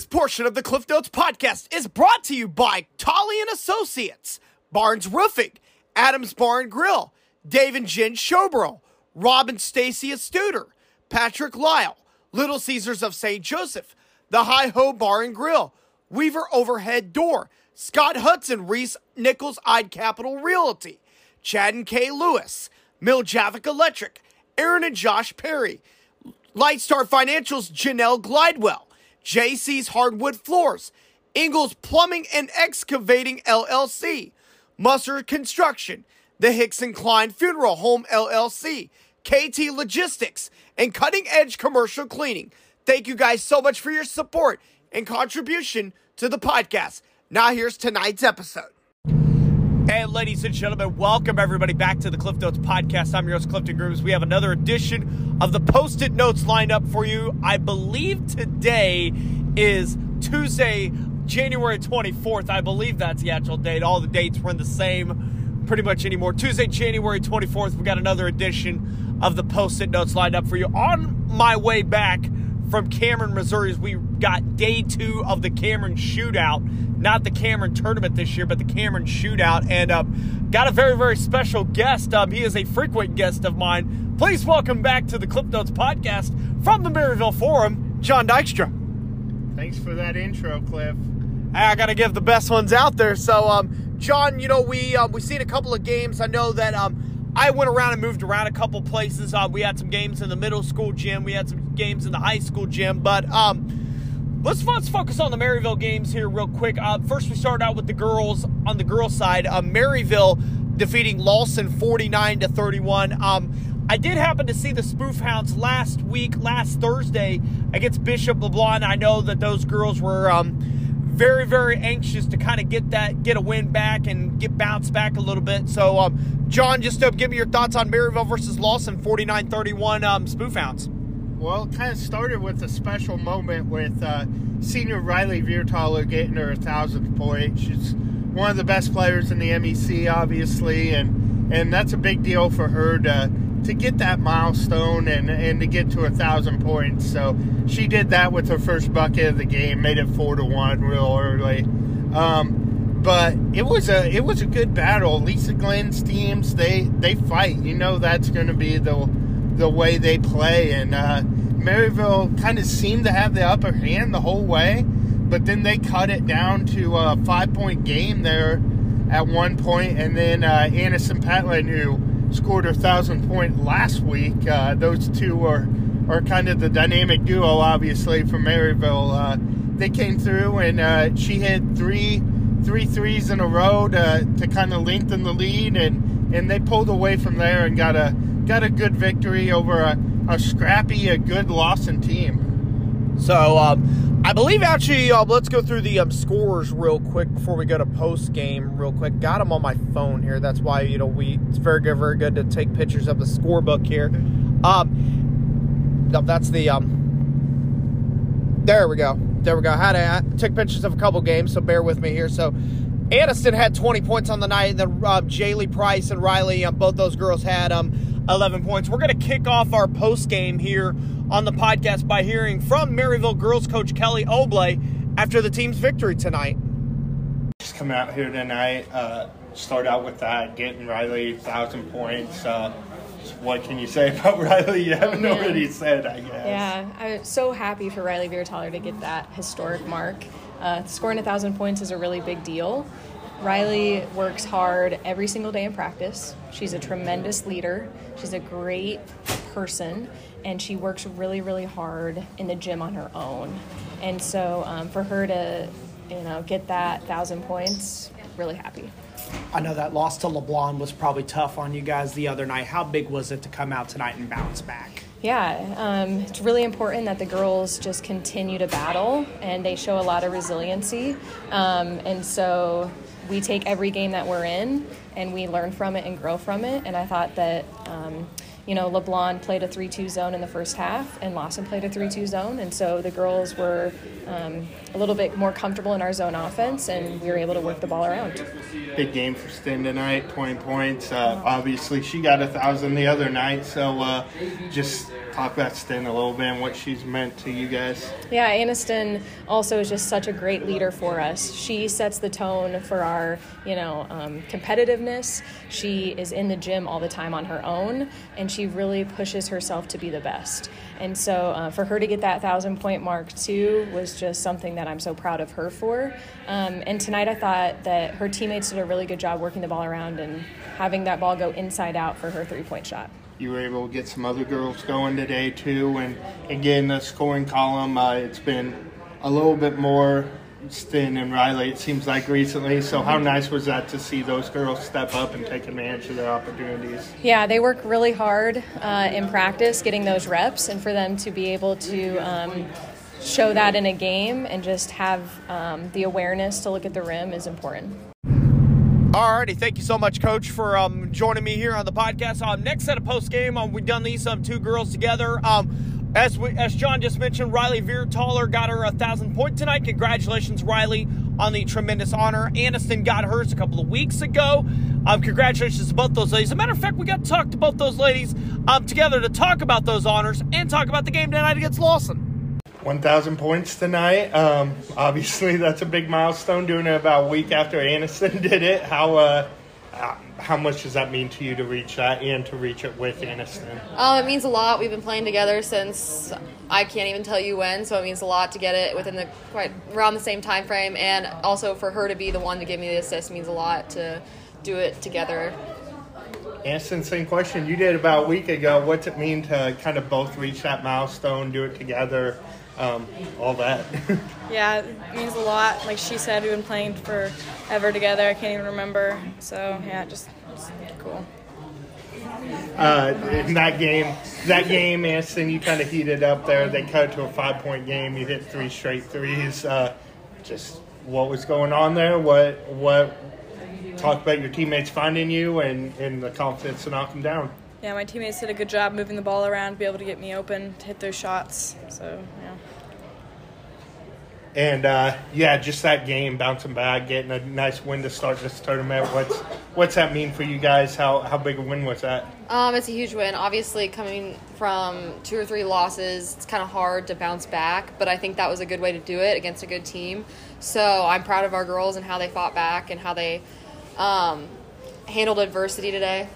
This portion of the Cliff Notes podcast is brought to you by Tolly and Associates, Barnes Roofing, Adams Bar and Grill, Dave and Jen Showbro, Rob and Stacy Studer, Patrick Lyle, Little Caesars of St. Joseph, The High Ho Bar and Grill, Weaver Overhead Door, Scott Hudson, Reece Nichols Ide Capital Realty, Chad and Kay Lewis, Mill Javik Electric, Aaron and Josh Perry, Lightstar Financials, Janelle Glidewell, JC's Hardwood Floors, Ingles Plumbing and Excavating LLC, Musser Construction, the Hickson Klein Funeral Home LLC, KT Logistics, and Cutting Edge Commercial Cleaning. Thank you guys so much for your support and contribution to the podcast. Now, here's tonight's episode. Hey, ladies and gentlemen, welcome everybody back to the Cliff Notes podcast. I'm your host, Clifton Grooms. We have another edition of the Post It Notes lined up for you. I believe today is Tuesday, January 24th. I believe that's the actual date. All the dates were in the same pretty much anymore. Tuesday, January 24th, we got another edition of the Post It Notes lined up for you. On my way back from Cameron, Missouri, we got day two of the Cameron Shootout. Not the Cameron tournament this year, but the Cameron Shootout. And uh, got a very, very special guest. Um, he is a frequent guest of mine. Please welcome back to the Cliff Notes podcast from the Maryville Forum, John Dykstra. Thanks for that intro, Cliff. I got to give the best ones out there. So, um, John, you know, we um, we seen a couple of games. I know that um, I went around and moved around a couple places. Uh, we had some games in the middle school gym. We had some games in the high school gym. But um, let's let's focus on the Maryville games here real quick. Uh, first, we started out with the girls on the girls' side. Uh, Maryville defeating Lawson 49 to 31. Um, I did happen to see the Spoof Hounds last week, last Thursday against Bishop LeBlond. I know that those girls were um, very, very anxious to kind of get that, get a win back and get bounced back a little bit. So, um, John, just uh, give me your thoughts on Maryville versus Lawson, 49-31 um, Spoof Hounds. Well, it kind of started with a special moment with uh, senior Riley Viertaler getting her a thousandth point. She's one of the best players in the MEC, obviously, and and that's a big deal for her to to get that milestone and, and to get to a thousand points. So she did that with her first bucket of the game, made it four to one real early. Um, but it was a it was a good battle. Lisa Glenn's teams they they fight. You know that's going to be the the way they play, and uh, Maryville kind of seemed to have the upper hand the whole way, but then they cut it down to a five point game there at one point, and then uh, Anderson Patlin who scored her thousand point last week. Uh, those two are are kind of the dynamic duo, obviously from Maryville. Uh, they came through and uh, she hit three three threes in a row to, to kind of lengthen the lead, and and they pulled away from there and got a got a good victory over a, a scrappy, a good Lawson team. So um, I believe actually, uh, let's go through the um, scores real quick before we go to post game. Real quick, got them on my phone here. That's why you know we. It's very good, very good to take pictures of the scorebook here. Um, no, that's the um. There we go. There we go. Had I took pictures of a couple games, so bear with me here. So. Aniston had 20 points on the night. Then uh, Jaylee Price and Riley, um, both those girls had um, 11 points. We're going to kick off our post game here on the podcast by hearing from Maryville girls coach Kelly Oblay after the team's victory tonight. Just come out here tonight, uh, start out with that, getting Riley 1,000 points. Uh, what can you say about Riley? You haven't Yeah. already said, I guess. Yeah, I'm so happy for Riley Viertaler to get that historic mark. Uh, scoring a thousand points is a really big deal. Riley works hard every single day in practice. She's a tremendous leader. She's a great person, and she works really, really hard in the gym on her own. And so, um, for her to, you know, get that thousand points, really happy. I know that loss to LeBlond was probably tough on you guys the other night. How big was it to come out tonight and bounce back? Yeah, um, it's really important that the girls just continue to battle and they show a lot of resiliency. Um, and so we take every game that we're in and we learn from it and grow from it. And I thought that, um, you know, LeBlond played a 3 2 zone in the first half and Lawson played a 3 2 zone. And so the girls were um, a little bit more comfortable in our zone offense and we were able to work the ball around. Big game for Stin tonight, 20 points. Uh, obviously, she got a thousand the other night, so uh, just talk about Sten a little bit and what she's meant to you guys. Yeah, Aniston also is just such a great leader for us. She sets the tone for our, you know, um, competitiveness. She is in the gym all the time on her own, and she really pushes herself to be the best. And so uh, for her to get that thousand point mark too was just something that I'm so proud of her for. Um, and tonight I thought that her teammates did a really good job working the ball around and having that ball go inside out for her three point shot you were able to get some other girls going today too. And again, the scoring column, uh, it's been a little bit more Sten and Riley, it seems like recently. So, how nice was that to see those girls step up and take advantage of their opportunities? Yeah, they work really hard uh, in practice getting those reps, and for them to be able to um, show that in a game and just have um, the awareness to look at the rim is important. Alrighty, thank you so much, Coach, for um, joining me here on the podcast. Um, next set of post game, um, we've done these um, two girls together. Um, as we, as John just mentioned, Riley Viertaler got her a thousand point tonight. Congratulations, Riley, on the tremendous honor. Aniston got hers a couple of weeks ago. Um, congratulations to both those ladies. As a matter of fact, we got to talk to both those ladies um, together to talk about those honors and talk about the game tonight against Lawson. 1,000 points tonight. Um, obviously, that's a big milestone. Doing it about a week after Aniston did it. How uh, how much does that mean to you to reach that and to reach it with Aniston? Um, it means a lot. We've been playing together since I can't even tell you when, so it means a lot to get it within the quite around the same time frame, and also for her to be the one to give me the assist means a lot to do it together. Aniston, same question. You did about a week ago. What's it mean to kind of both reach that milestone, do it together? Um, all that. yeah, it means a lot. Like she said, we've been playing forever together. I can't even remember. So yeah, just cool. Uh, in that game, that game, Aniston, you kind of heated up there. They cut to a five-point game. You hit three straight threes. Uh, just what was going on there? What what? Talk about your teammates finding you and, and the confidence to knock them down. Yeah, my teammates did a good job moving the ball around, to be able to get me open, to hit those shots. So yeah. And uh, yeah, just that game, bouncing back, getting a nice win to start this tournament. What's what's that mean for you guys? How how big a win was that? Um, it's a huge win. Obviously, coming from two or three losses, it's kind of hard to bounce back. But I think that was a good way to do it against a good team. So I'm proud of our girls and how they fought back and how they um, handled adversity today.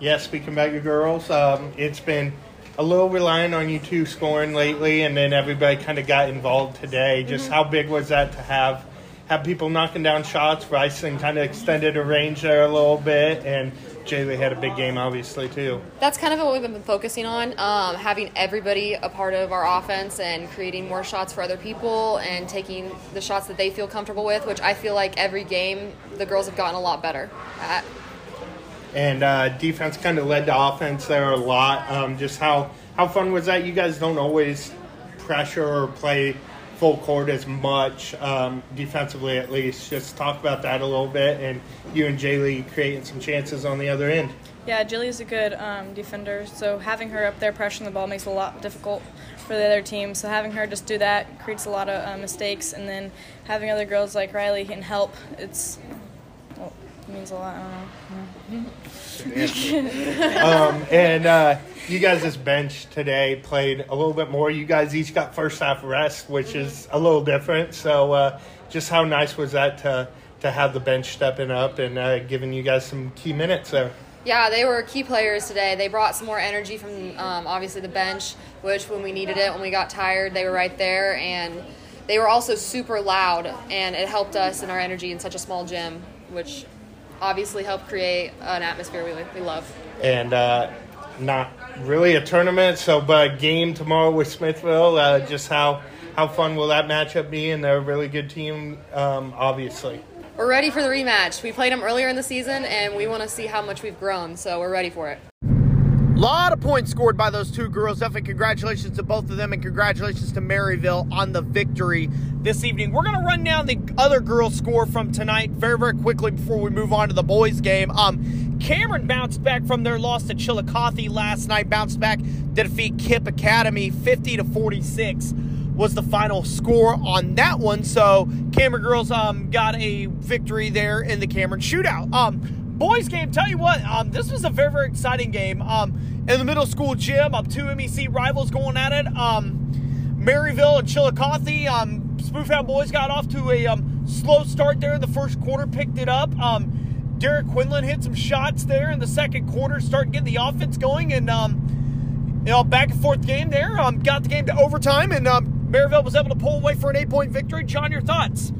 Yeah, speaking about your girls, um, it's been a little reliant on you two scoring lately, and then everybody kind of got involved today. Just mm-hmm. how big was that to have have people knocking down shots? Bryson kind of extended a range there a little bit, and Jaylee had a big game, obviously too. That's kind of what we've been focusing on, um, having everybody a part of our offense and creating more shots for other people and taking the shots that they feel comfortable with. Which I feel like every game the girls have gotten a lot better at and uh, defense kind of led to offense there a lot. Um, just how how fun was that? You guys don't always pressure or play full court as much um, defensively, at least. Just talk about that a little bit, and you and Jaylee creating some chances on the other end. Yeah, Jaylee's a good um, defender, so having her up there pressuring the ball makes it a lot difficult for the other team. So having her just do that creates a lot of uh, mistakes, and then having other girls like Riley can help. It's means a lot. um, and uh, you guys, this bench today played a little bit more. You guys each got first half rest, which is a little different. So, uh, just how nice was that to to have the bench stepping up and uh, giving you guys some key minutes there? Yeah, they were key players today. They brought some more energy from um, obviously the bench, which when we needed it, when we got tired, they were right there and they were also super loud and it helped us in our energy in such a small gym which obviously help create an atmosphere we, we love. And uh, not really a tournament, so but a game tomorrow with Smithville. Uh, just how how fun will that matchup be? And they're a really good team, um, obviously. We're ready for the rematch. We played them earlier in the season, and we want to see how much we've grown. So we're ready for it. Lot of points scored by those two girls. Definitely congratulations to both of them, and congratulations to Maryville on the victory this evening. We're going to run down the other girls' score from tonight very, very quickly before we move on to the boys' game. Um, Cameron bounced back from their loss to Chillicothe last night, bounced back to defeat KIPP Academy 50 to 46 was the final score on that one. So Cameron girls um, got a victory there in the Cameron shootout. Um, boys game, tell you what, um, this was a very, very exciting game. Um, in the middle school gym. Um, two MEC rivals going at it. Um, Maryville and Chillicothe. Um, Spoofhound boys got off to a um, slow start there in the first quarter, picked it up. Um, Derek Quinlan hit some shots there in the second quarter, starting getting the offense going, and um, you know, back and forth game there. Um, got the game to overtime, and um, Maryville was able to pull away for an eight-point victory. John, your thoughts?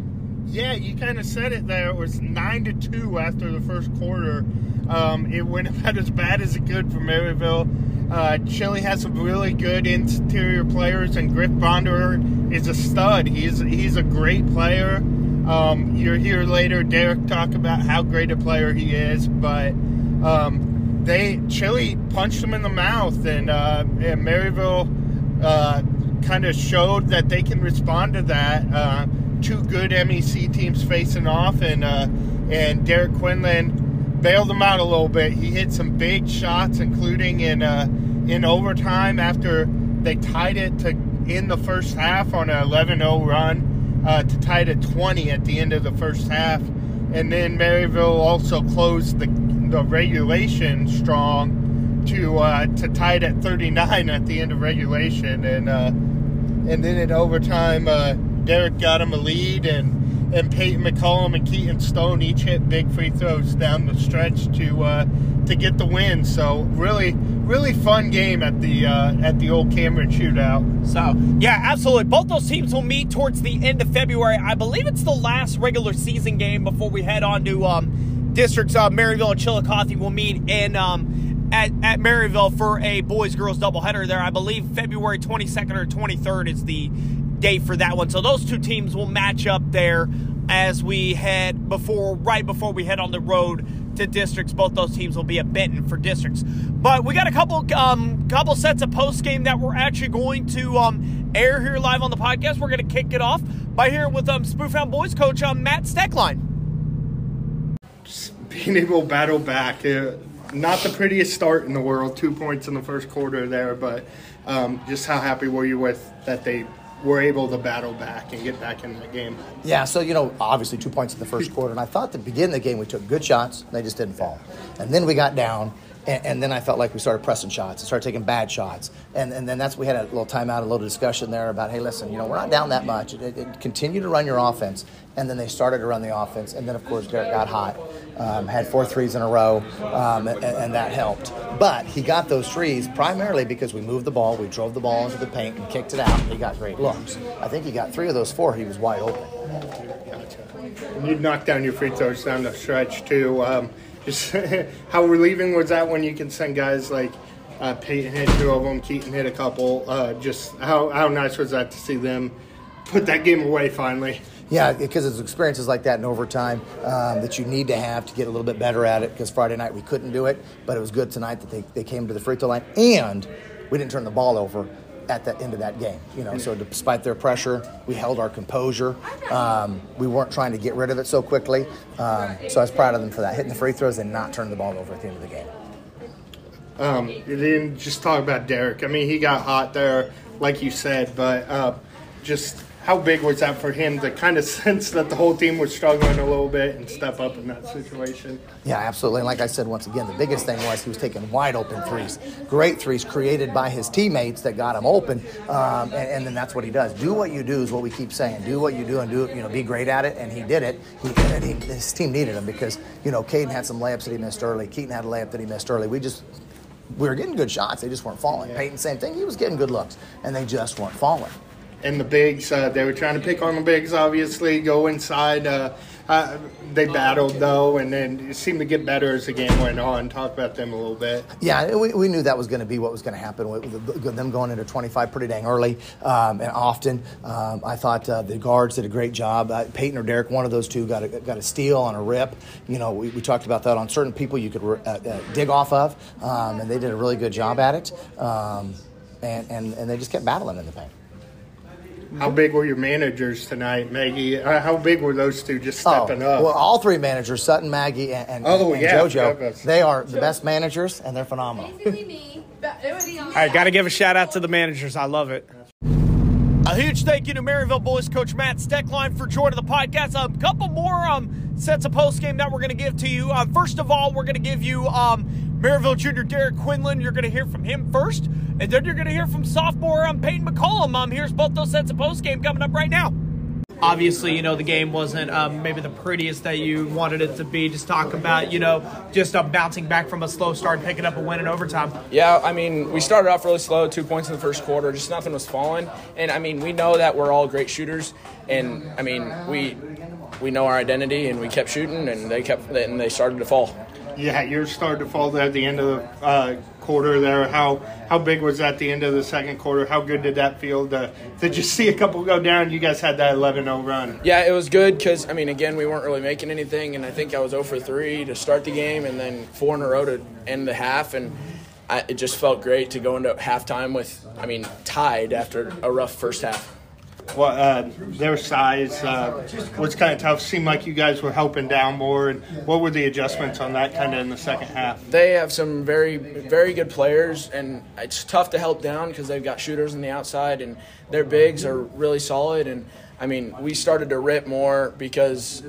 Yeah, you kind of said it there. It was nine to two after the first quarter. Um, it went about as bad as it could for Maryville. Uh, Chile has some really good interior players, and Griff Bonder is a stud. He's he's a great player. Um, you'll hear later Derek talk about how great a player he is, but um, they Chile punched him in the mouth, and, uh, and Maryville uh, kind of showed that they can respond to that. Uh, two good MEC teams facing off, and uh, and Derek Quinlan bailed them out a little bit. He hit some big shots, including in uh, in overtime after they tied it to in the first half on an 11-0 run uh, to tie it at 20 at the end of the first half, and then Maryville also closed the the regulation strong to uh, to tie it at 39 at the end of regulation, and uh, and then in overtime. Uh, Derek got him a lead, and and Peyton McCollum and Keaton Stone each hit big free throws down the stretch to uh, to get the win. So really, really fun game at the uh, at the old Cameron Shootout. So yeah, absolutely. Both those teams will meet towards the end of February. I believe it's the last regular season game before we head on to um, districts. Uh, Maryville and Chillicothe will meet in. Um, at, at Maryville for a boys girls doubleheader there. I believe February 22nd or 23rd is the date for that one. So those two teams will match up there as we head before, right before we head on the road to districts. Both those teams will be at Benton for districts. But we got a couple, um, couple sets of post game that we're actually going to um, air here live on the podcast. We're going to kick it off by here with um, Spoofhound Boys coach um, Matt Steckline. Just being able to battle back. Uh, not the prettiest start in the world. Two points in the first quarter there, but um, just how happy were you with that they were able to battle back and get back in that game. Yeah, so you know, obviously two points in the first quarter, and I thought beginning of the game we took good shots, they just didn't fall, and then we got down. And, and then I felt like we started pressing shots and started taking bad shots. And, and then that's we had a little timeout, a little discussion there about, hey, listen, you know, we're not down that much. It, it, continue to run your offense. And then they started to run the offense. And then, of course, Derek got hot, um, had four threes in a row, um, and, and, that helped. But he got those threes primarily because we moved the ball, we drove the ball into the paint and kicked it out, and he got great looks. I think he got three of those four, he was wide open. Gotcha. You knocked down your free throws down the stretch, too. Um, just how relieving was that when you can send guys like uh, Peyton hit two of them, Keaton hit a couple. Uh, just how, how nice was that to see them put that game away finally? Yeah, because it's experiences like that in overtime um, that you need to have to get a little bit better at it. Because Friday night we couldn't do it, but it was good tonight that they, they came to the free throw line and we didn't turn the ball over at the end of that game. You know, so despite their pressure, we held our composure. Um, we weren't trying to get rid of it so quickly. Um, so I was proud of them for that, hitting the free throws and not turning the ball over at the end of the game. Um, then just talk about Derek. I mean, he got hot there, like you said, but uh, just how big was that for him to kind of sense that the whole team was struggling a little bit and step up in that situation? Yeah, absolutely. And like I said, once again, the biggest thing was he was taking wide open threes, great threes created by his teammates that got him open, um, and, and, then that's what he does. Do what you do is what we keep saying. Do what you do and do you know be great at it, and he did it. He, he, his team needed him because you know Caden had some layups that he missed early. Keaton had a layup that he missed early. We just we were getting good shots. They just weren't falling. Yeah. Peyton, same thing. He was getting good looks, and they just weren't falling and the bigs. Uh, they were trying to pick on the bigs, obviously, go inside. Uh, uh, they battled though, and then it seemed to get better as the game went on. Talk about them a little bit. Yeah, we, we knew that was going to be what was going to happen with them going into 25 pretty dang early um, and often. Um, I thought uh, the guards did a great job. Uh, Peyton or Derek, one of those two, got a, got a steal on a rip. You know, we, we talked about that on certain people you could uh, dig off of, um, and they did a really good job at it. Um, and, and, and they just kept battling in the paint. How big were your managers tonight, Maggie? Uh, how big were those two just stepping oh, up? Well, all three managers, Sutton, Maggie, and, and, oh, and yeah, JoJo, they are the best managers, and they're phenomenal. all right, got to give a shout out to the managers. I love it. A huge thank you to Maryville boys coach Matt Steckline for joining the podcast. A couple more um, sets of post game that we're going to give to you. Uh, first of all, we're going to give you um, Maryville junior Derek Quinlan. You're going to hear from him first, and then you're going to hear from sophomore um, Peyton McCollum. Um, here's both those sets of post game coming up right now. Obviously, you know the game wasn't um, maybe the prettiest that you wanted it to be. Just talk about you know just uh, bouncing back from a slow start, picking up a win in overtime. Yeah, I mean, we started off really slow, two points in the first quarter, just nothing was falling. And I mean, we know that we're all great shooters, and I mean, we we know our identity, and we kept shooting, and they kept, and they started to fall. Yeah, yours started to fall there at the end of the uh, quarter there. How how big was that at the end of the second quarter? How good did that feel to, to just see a couple go down? You guys had that 11-0 run. Yeah, it was good because I mean, again, we weren't really making anything, and I think I was 0 for 3 to start the game, and then four in a row to end the half, and I, it just felt great to go into halftime with, I mean, tied after a rough first half. Well, uh, their size uh, was kind of tough. Seemed like you guys were helping down more. And what were the adjustments on that kind of in the second half? They have some very, very good players, and it's tough to help down because they've got shooters on the outside, and their bigs are really solid. And I mean, we started to rip more because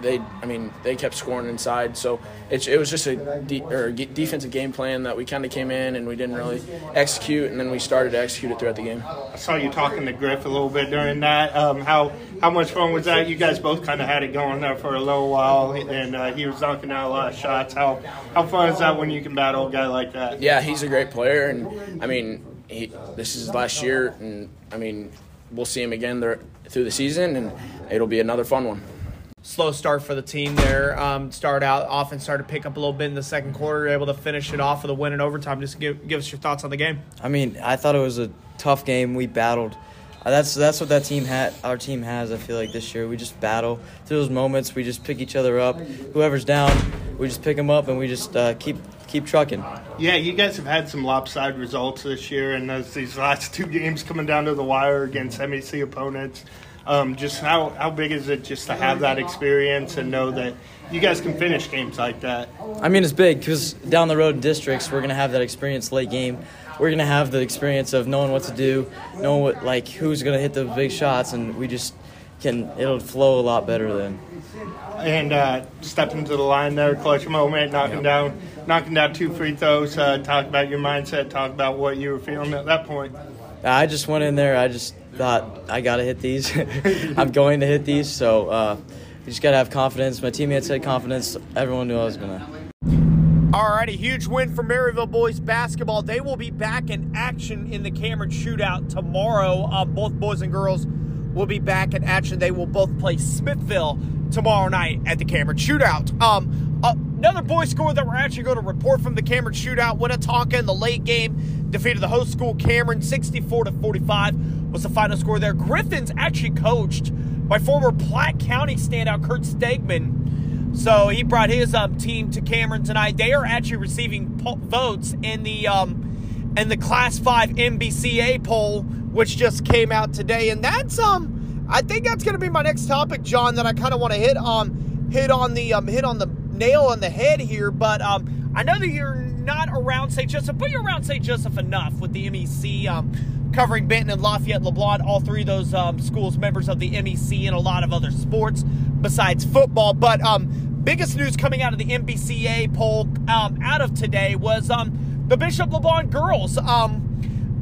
they, I mean, they kept scoring inside. So it, it was just a de- or defensive game plan that we kind of came in and we didn't really execute, and then we started to execute it throughout the game. I saw you talking to Griff a little bit during that. Um, how how much fun was that? You guys both kind of had it going there for a little while, and uh, he was knocking out a lot of shots. How how fun is that when you can battle a guy like that? Yeah, he's a great player, and I mean, he, this is his last year, and I mean, we'll see him again there, through the season, and it'll be another fun one slow start for the team there. Um, start out off and started to pick up a little bit in the second quarter. Able to finish it off with a win in overtime. Just give, give us your thoughts on the game. I mean, I thought it was a tough game. We battled. Uh, that's that's what that team had. Our team has. I feel like this year we just battle through those moments. We just pick each other up. Whoever's down, we just pick them up and we just uh, keep keep trucking. Yeah, you guys have had some lopsided results this year, and those these last two games coming down to the wire against MEC opponents. Um, just how, how big is it just to have that experience and know that you guys can finish games like that? I mean, it's big because down the road in districts, we're going to have that experience late game. We're going to have the experience of knowing what to do, knowing what, like, who's going to hit the big shots, and we just can, it'll flow a lot better then. And uh, stepping to the line there, clutch moment, knocking yep. down, knocking down two free throws. Uh, talk about your mindset. Talk about what you were feeling at that point. I just went in there. I just thought I got to hit these. I'm going to hit these. So uh, just got to have confidence. My teammates had confidence. Everyone knew I was to. All right, a huge win for Maryville boys basketball. They will be back in action in the Cameron shootout tomorrow. Uh, both boys and girls will be back in action. They will both play Smithville tomorrow night at the Cameron shootout. Um, uh, another boys score that we're actually going to report from the Cameron shootout. Winnetonka in the late game defeated the host school Cameron 64 to 45 was the final score there. Griffin's actually coached by former Platte County standout Kurt Stegman. So he brought his um, team to Cameron tonight. They are actually receiving po- votes in the um, in the Class Five MBCA poll, which just came out today, and that's um I think that's going to be my next topic, John. That I kind of want to hit on hit on the um, hit on the nail on the head here. But um, I know that you're not around St. Joseph, but you're around St. Joseph enough with the MEC. Um, covering Benton and Lafayette LeBlond, all three of those um, schools members of the MEC and a lot of other sports besides football. But um, biggest news coming out of the MBCA poll um, out of today was um, the Bishop LeBlond girls. Um,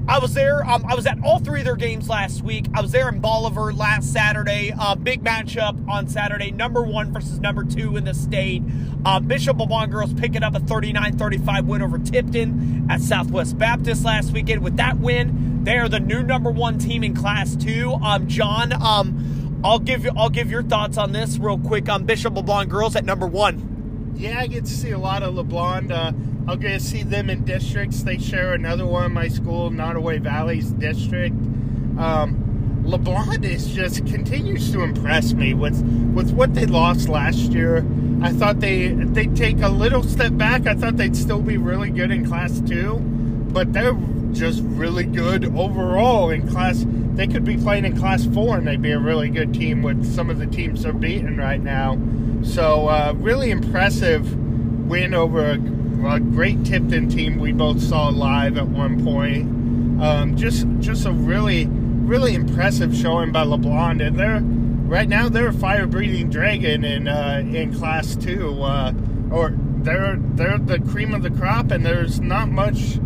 I was there. Um, I was at all three of their games last week. I was there in Bolivar last Saturday. Uh, big matchup on Saturday. Number one versus number two in the state. Uh, Bishop LeBlond girls picking up a 39-35 win over Tipton at Southwest Baptist last weekend. With that win, they are the new number one team in Class Two. Um, John, um, I'll give you I'll give your thoughts on this real quick. On Bishop LeBlond girls at number one. Yeah, I get to see a lot of LeBlond. Uh, I'll get to see them in districts. They share another one my school, Nodaway Valley's district. Um, LeBlond is just continues to impress me with with what they lost last year. I thought they they'd take a little step back. I thought they'd still be really good in Class Two, but they're just really good overall in Class. They could be playing in Class Four, and they'd be a really good team with some of the teams they're beating right now. So uh, really impressive win over a a great Tipton team we both saw live at one point. Um, just just a really really impressive showing by LeBlond, and they're right now they're a fire breathing dragon in uh, in Class Two, uh, or they're they're the cream of the crop, and there's not much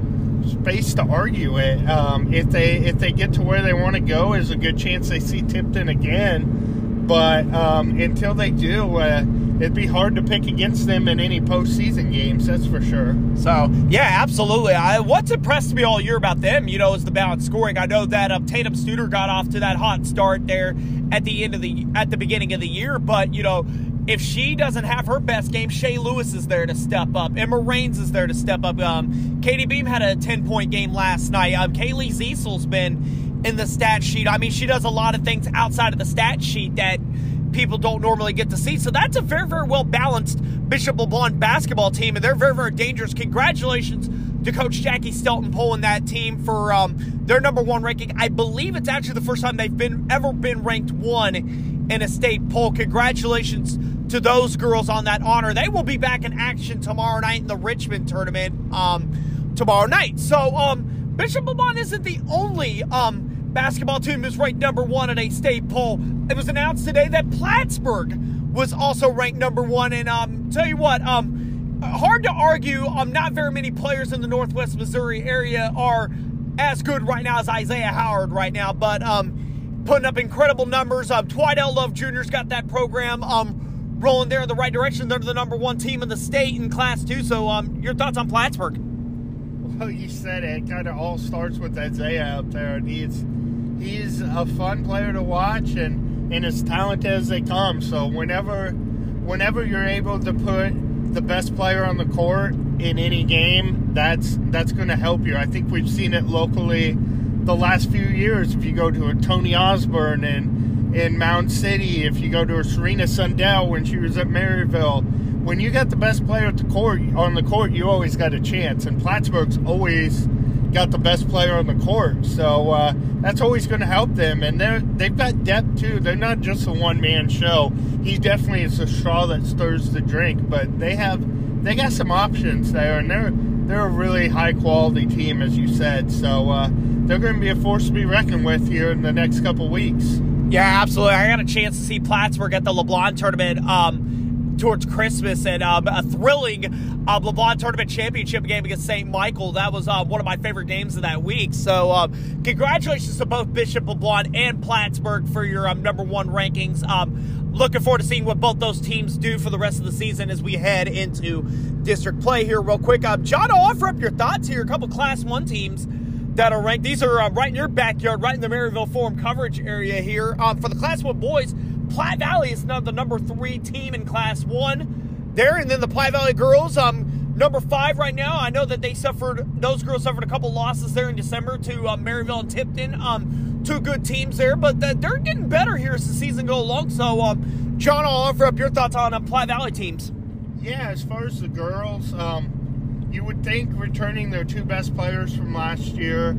space to argue it. Um, if they if they get to where they want to go, there's a good chance they see Tipton again. But um, until they do, uh, it'd be hard to pick against them in any postseason games. That's for sure. So yeah, absolutely. I, what's impressed me all year about them, you know, is the balanced scoring. I know that um, Tatum Studer got off to that hot start there at the end of the at the beginning of the year, but you know if she doesn't have her best game, Shay Lewis is there to step up. Emma Rains is there to step up. Um, Katie Beam had a 10 point game last night. Um, Kaylee Ziesel's been in the stat sheet. I mean, she does a lot of things outside of the stat sheet that people don't normally get to see. So that's a very, very well balanced Bishop LeBlond basketball team, and they're very, very dangerous. Congratulations to Coach Jackie Stelton pulling that team for um, their number one ranking. I believe it's actually the first time they've been ever been ranked one in a state poll. Congratulations to those girls on that honor. They will be back in action tomorrow night in the Richmond tournament um, tomorrow night. So um, Bishop LeBlond isn't the only um, basketball team is ranked number one in a state poll. It was announced today that Plattsburg was also ranked number one. And um, tell you what, um, hard to argue. Um, not very many players in the Northwest Missouri area are as good right now as Isaiah Howard right now, but um, putting up incredible numbers. Um, Twydell Love Jr.'s got that program um, rolling there in the right direction. They're the number one team in the state in Class Two. So, um, your thoughts on Plattsburg? Well, you said it. Kind of all starts with Isaiah out there, and he's he's a fun player to watch and and as talented as they come. So whenever whenever you're able to put the best player on the court in any game, that's that's going to help you. I think we've seen it locally the last few years. If you go to a Tony Osborne and in Mound City, if you go to a Serena Sundell when she was at Maryville, when you got the best player at the court on the court, you always got a chance. And Plattsburg's always got the best player on the court, so uh, that's always going to help them. And they they've got depth too. They're not just a one man show. He definitely is a straw that stirs the drink, but they have they got some options there, and they're they're a really high quality team, as you said. So uh, they're going to be a force to be reckoned with here in the next couple weeks. Yeah, absolutely. I got a chance to see Plattsburg at the LeBlond tournament um, towards Christmas and um, a thrilling uh, LeBlond tournament championship game against St. Michael. That was uh, one of my favorite games of that week. So, um, congratulations to both Bishop LeBlond and Plattsburg for your um, number one rankings. Um, looking forward to seeing what both those teams do for the rest of the season as we head into district play here, real quick. Um, John, I'll offer up your thoughts here. A couple Class 1 teams that are ranked. These are uh, right in your backyard, right in the Maryville Forum coverage area here. Um, for the Class 1 boys, Platte Valley is now the number three team in Class 1 there. And then the Platte Valley girls, um, number five right now. I know that they suffered, those girls suffered a couple losses there in December to uh, Maryville and Tipton. Um, two good teams there, but they're getting better here as the season goes along. So, um, John, I'll offer up your thoughts on um, Platte Valley teams. Yeah, as far as the girls, um, you would think returning their two best players from last year,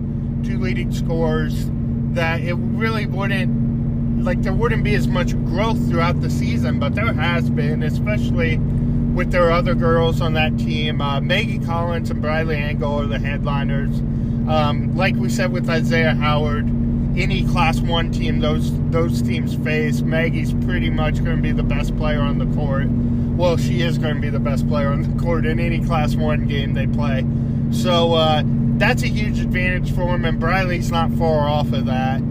two leading scorers, that it really wouldn't like there wouldn't be as much growth throughout the season, but there has been, especially with their other girls on that team. Uh, Maggie Collins and Briley Angle are the headliners. Um, like we said with Isaiah Howard, any Class One team those those teams face, Maggie's pretty much going to be the best player on the court well, she is going to be the best player on the court in any Class 1 game they play. So uh, that's a huge advantage for them, and Briley's not far off of that.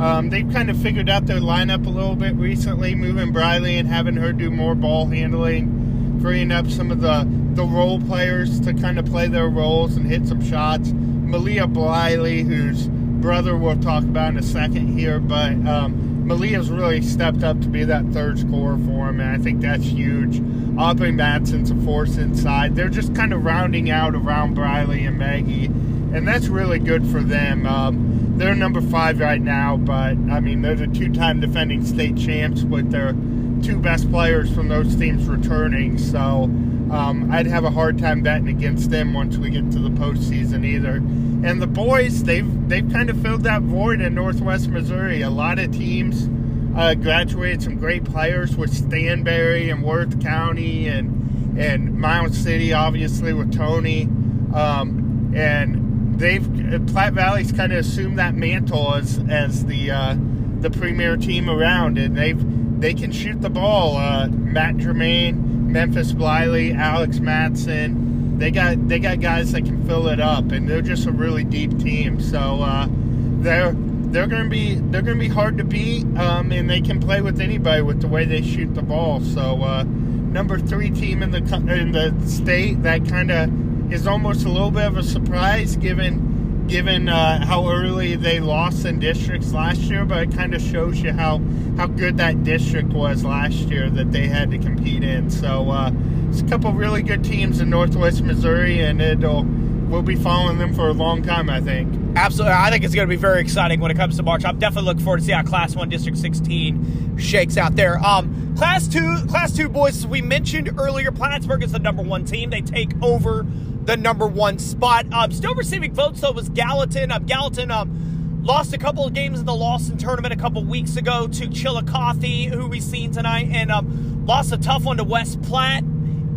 Um, they've kind of figured out their lineup a little bit recently, moving Briley and having her do more ball handling, freeing up some of the, the role players to kind of play their roles and hit some shots. Malia Briley, whose brother we'll talk about in a second here, but um, Malia's really stepped up to be that third scorer for him, and I think that's huge. Aubrey Madsen's a force inside. They're just kind of rounding out around Briley and Maggie, and that's really good for them. Um, they're number five right now, but I mean, they're the two time defending state champs with their two best players from those teams returning, so um, I'd have a hard time betting against them once we get to the postseason either. And the boys, they've they've kind of filled that void in Northwest Missouri. A lot of teams uh, graduated some great players with Stanberry and Worth County and and Mound City, obviously with Tony, um, and they've Platte Valley's kind of assumed that mantle as as the uh, the premier team around, and they've they can shoot the ball. Uh, Matt Germain Memphis Bliley, Alex Matson. They got they got guys that can fill it up, and they're just a really deep team. So uh, they're they're to be they're to be hard to beat, um, and they can play with anybody with the way they shoot the ball. So uh, number three team in the in the state that kind of is almost a little bit of a surprise given given uh, how early they lost in districts last year, but it kind of shows you how how good that district was last year that they had to compete in. So uh, it's a couple really good teams in Northwest Missouri, and it'll we'll be following them for a long time, I think. Absolutely, I think it's going to be very exciting when it comes to March. I'm definitely looking forward to see how Class One District 16 shakes out there. Um, class Two, Class Two boys, we mentioned earlier, Plattsburg is the number one team. They take over the number one spot. Um, still receiving votes though was Gallatin. Um, Gallatin um, lost a couple of games in the Lawson tournament a couple weeks ago to Chillicothe, who we seen tonight, and um, lost a tough one to West Platte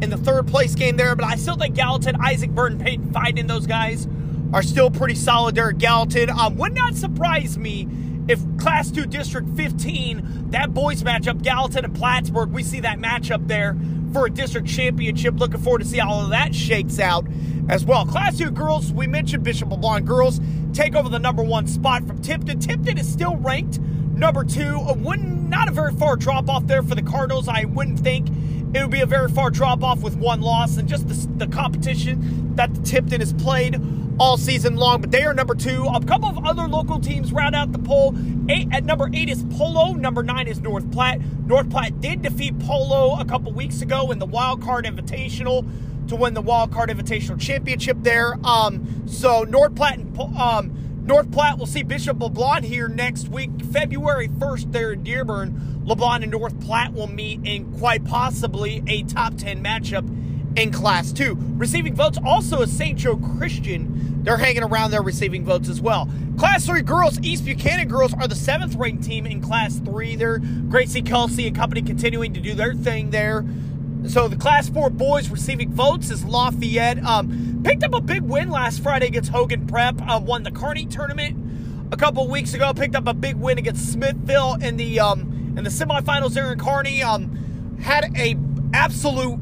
in the third place game there. But I still think Gallatin, Isaac Burton, Peyton Fiden, those guys are still pretty solid there at Gallatin. Um, would not surprise me if Class 2 District 15, that boys matchup, Gallatin and Plattsburg, we see that matchup there for a district championship. Looking forward to see how all of that shakes out as well. Class 2 girls, we mentioned Bishop LeBlond girls take over the number one spot from Tipton. Tipton is still ranked number two. A not a very far drop off there for the Cardinals. I wouldn't think it would be a very far drop off with one loss and just the, the competition that the Tipton has played all season long, but they are number two. A couple of other local teams round out the poll. Eight, at number eight is Polo. Number nine is North Platte. North Platte did defeat Polo a couple weeks ago in the Wild Card Invitational to win the Wild Card Invitational Championship there. Um, so North Platte and um, North Platte will see Bishop LeBlond here next week, February 1st, there in Dearborn. LeBlond and North Platte will meet in quite possibly a top 10 matchup in Class 2. Receiving votes also is St. Joe Christian. They're hanging around there receiving votes as well. Class 3 girls, East Buchanan girls are the seventh ranked team in Class 3. They're Gracie Kelsey and company continuing to do their thing there. So the Class 4 boys receiving votes is Lafayette. Um, picked up a big win last Friday against Hogan Prep. Um, won the Kearney tournament a couple weeks ago. Picked up a big win against Smithville in the um, in the semifinals there in Kearney. Um, had a absolute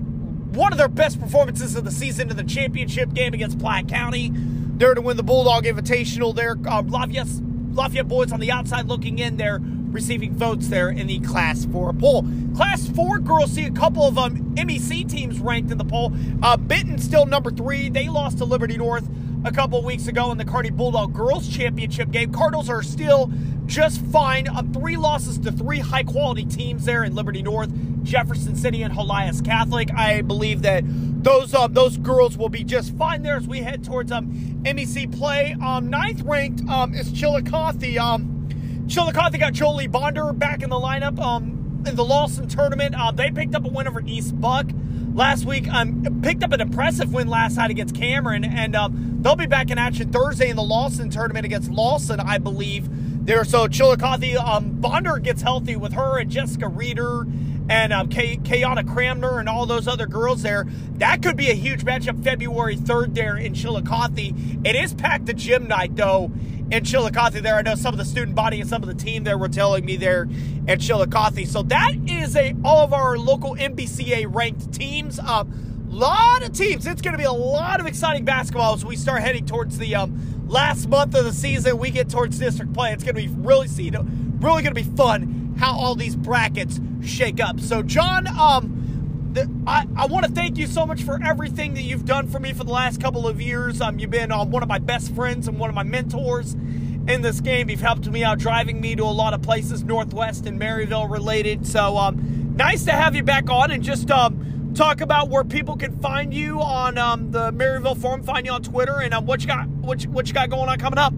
one of their best performances of the season in the championship game against Platte County. There to win the Bulldog Invitational. There, uh, Lafayette, Lafayette boys on the outside looking in. There receiving votes there in the Class 4 poll. Class 4 girls see a couple of um, MEC teams ranked in the poll. Uh, Benton still number three. They lost to Liberty North a couple weeks ago in the Cardi Bulldog Girls Championship game. Cardinals are still just fine. Uh, three losses to three high quality teams there in Liberty North, Jefferson City, and Helias Catholic. I believe that those uh, those girls will be just fine there as we head towards um, MEC play. Um, ninth ranked um, is Chillicothe. Um, Chillicothe got Jolie Bonder back in the lineup um, in the Lawson tournament. Uh, they picked up a win over East Buck last week. Um, picked up an impressive win last night against Cameron, and um, they'll be back in action Thursday in the Lawson tournament against Lawson, I believe. There, so Chillicothe, um, Bonder gets healthy with her and Jessica Reeder and um, Kay- Kayana Cramner and all those other girls there. That could be a huge matchup February 3rd there in Chillicothe. It is packed to gym night, though, in Chillicothe there. I know some of the student body and some of the team there were telling me there at Chillicothe. So that is a all of our local MBCA ranked teams. A uh, lot of teams. It's going to be a lot of exciting basketball as we start heading towards the um, last month of the season, we get towards district play. It's going to be really really going to be fun how all these brackets shake up. So, John, um, the, I, I want to thank you so much for everything that you've done for me for the last couple of years. Um, you've been um, one of my best friends and one of my mentors in this game. You've helped me out, driving me to a lot of places, Northwest and Maryville related. So, um, nice to have you back on and just um talk about where people can find you on um, the Maryville Forum, find you on Twitter, and um, what you got, what you, what you got going on coming up.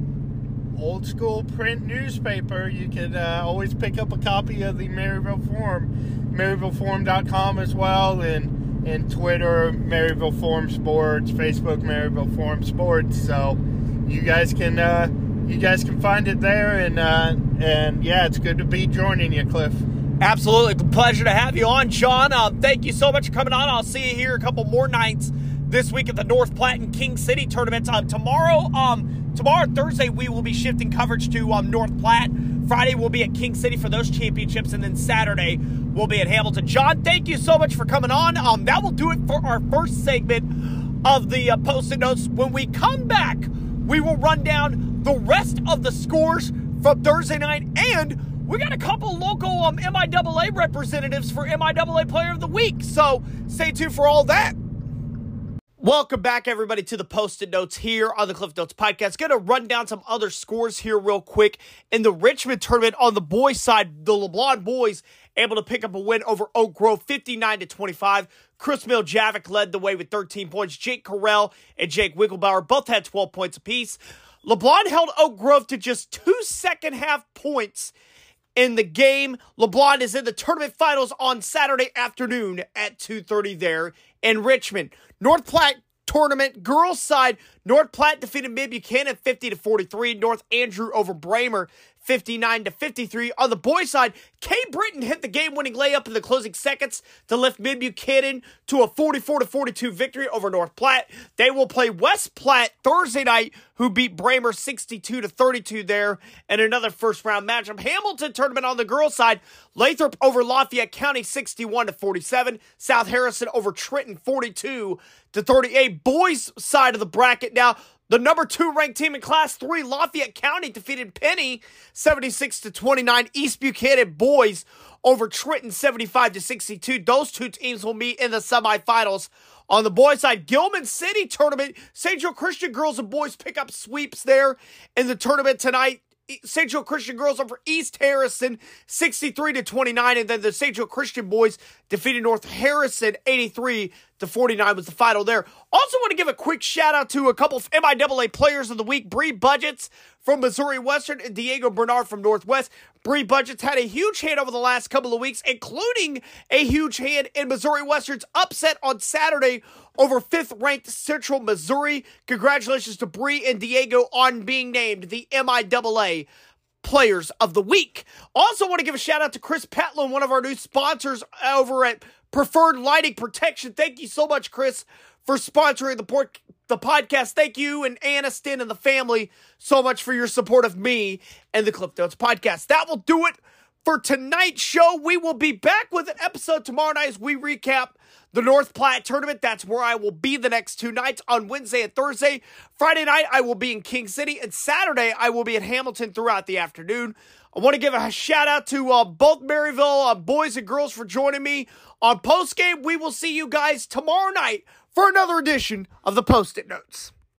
Old school print newspaper. You can uh, always pick up a copy of the Maryville Forum, MaryvilleForum.com as well, and and Twitter, Maryville Forum Sports, Facebook, Maryville Forum Sports. So you guys can uh, you guys can find it there, and uh, and yeah, it's good to be joining you, Cliff. Absolutely. Pleasure to have you on, John. Uh, thank you so much for coming on. I'll see you here a couple more nights this week at the North Platte and King City tournaments. Uh, tomorrow, um, tomorrow, Thursday, we will be shifting coverage to um, North Platte Friday, we'll be at King City for those championships, and then Saturday, we'll be at Hamilton. John, thank you so much for coming on. Um, that will do it for our first segment of the uh, post-it notes. When we come back, we will run down the rest of the scores from Thursday night, and we got a couple local um, MIAA representatives for MIAA Player of the Week. So stay tuned for all that. Welcome back, everybody, to the Post-it Notes here on the Cliff Notes Podcast. Going to run down some other scores here real quick. In the Richmond tournament on the boys' side, the LeBlond boys able to pick up a win over Oak Grove, 59 to 25. Chris Miljavik led the way with 13 points. Jake Carell and Jake Wigglebauer both had 12 points apiece. LeBlond held Oak Grove to just two second half points in the game. LeBlond is in the tournament finals on Saturday afternoon at 2:30 there in Richmond. North Platte tournament girls side North Platte defeated Mid Buchanan 50 to 43. North Andrew over Braymer 59 to 53. On the boys side, Kay Britton hit the game-winning layup in the closing seconds to lift Mid Buchanan to a 44 to 42 victory over North Platte. They will play West Platte Thursday night, who beat Braymer 62 to 32 there, and another first round matchup. Hamilton tournament on the girls side, Lathrop over Lafayette County 61 to 47. South Harrison over Trenton 42 to 38. Boys side of the bracket now. The number two ranked team in Class 3, Lafayette County, defeated Penney 76 to 29. East Buchanan boys over Trenton 75 to 62. Those two teams will meet in the semifinals. On the boys' side, Gilman City tournament, St. Joe Christian girls and boys pick up sweeps there in the tournament tonight. St. Joe Christian girls over East Harrison 63 to 29 and then the St. Joe Christian boys defeated North Harrison 83 to 49 was the final there. Also want to give a quick shout out to a couple of MIAA players of the week, Bree Budgets from Missouri Western and Diego Bernard from Northwest. Bree Budgets had a huge hand over the last couple of weeks, including a huge hand in Missouri Western's upset on Saturday over fifth ranked Central Missouri. Congratulations to Bree and Diego on being named the MIAA Players of the Week. Also, want to give a shout out to Chris Petlin, one of our new sponsors over at Preferred Lightning Protection. Thank you so much, Chris, for sponsoring the port- the podcast. Thank you and Aniston and the family so much for your support of me and the Cliff Notes podcast. That will do it for tonight's show. We will be back with an episode tomorrow night as we recap the North Platte tournament. That's where I will be the next two nights on Wednesday and Thursday. Friday night, I will be in King City, and Saturday, I will be at Hamilton throughout the afternoon. I want to give a shout out to uh, both Maryville uh, boys and girls for joining me on postgame. We will see you guys tomorrow night for another edition of the Post It Notes.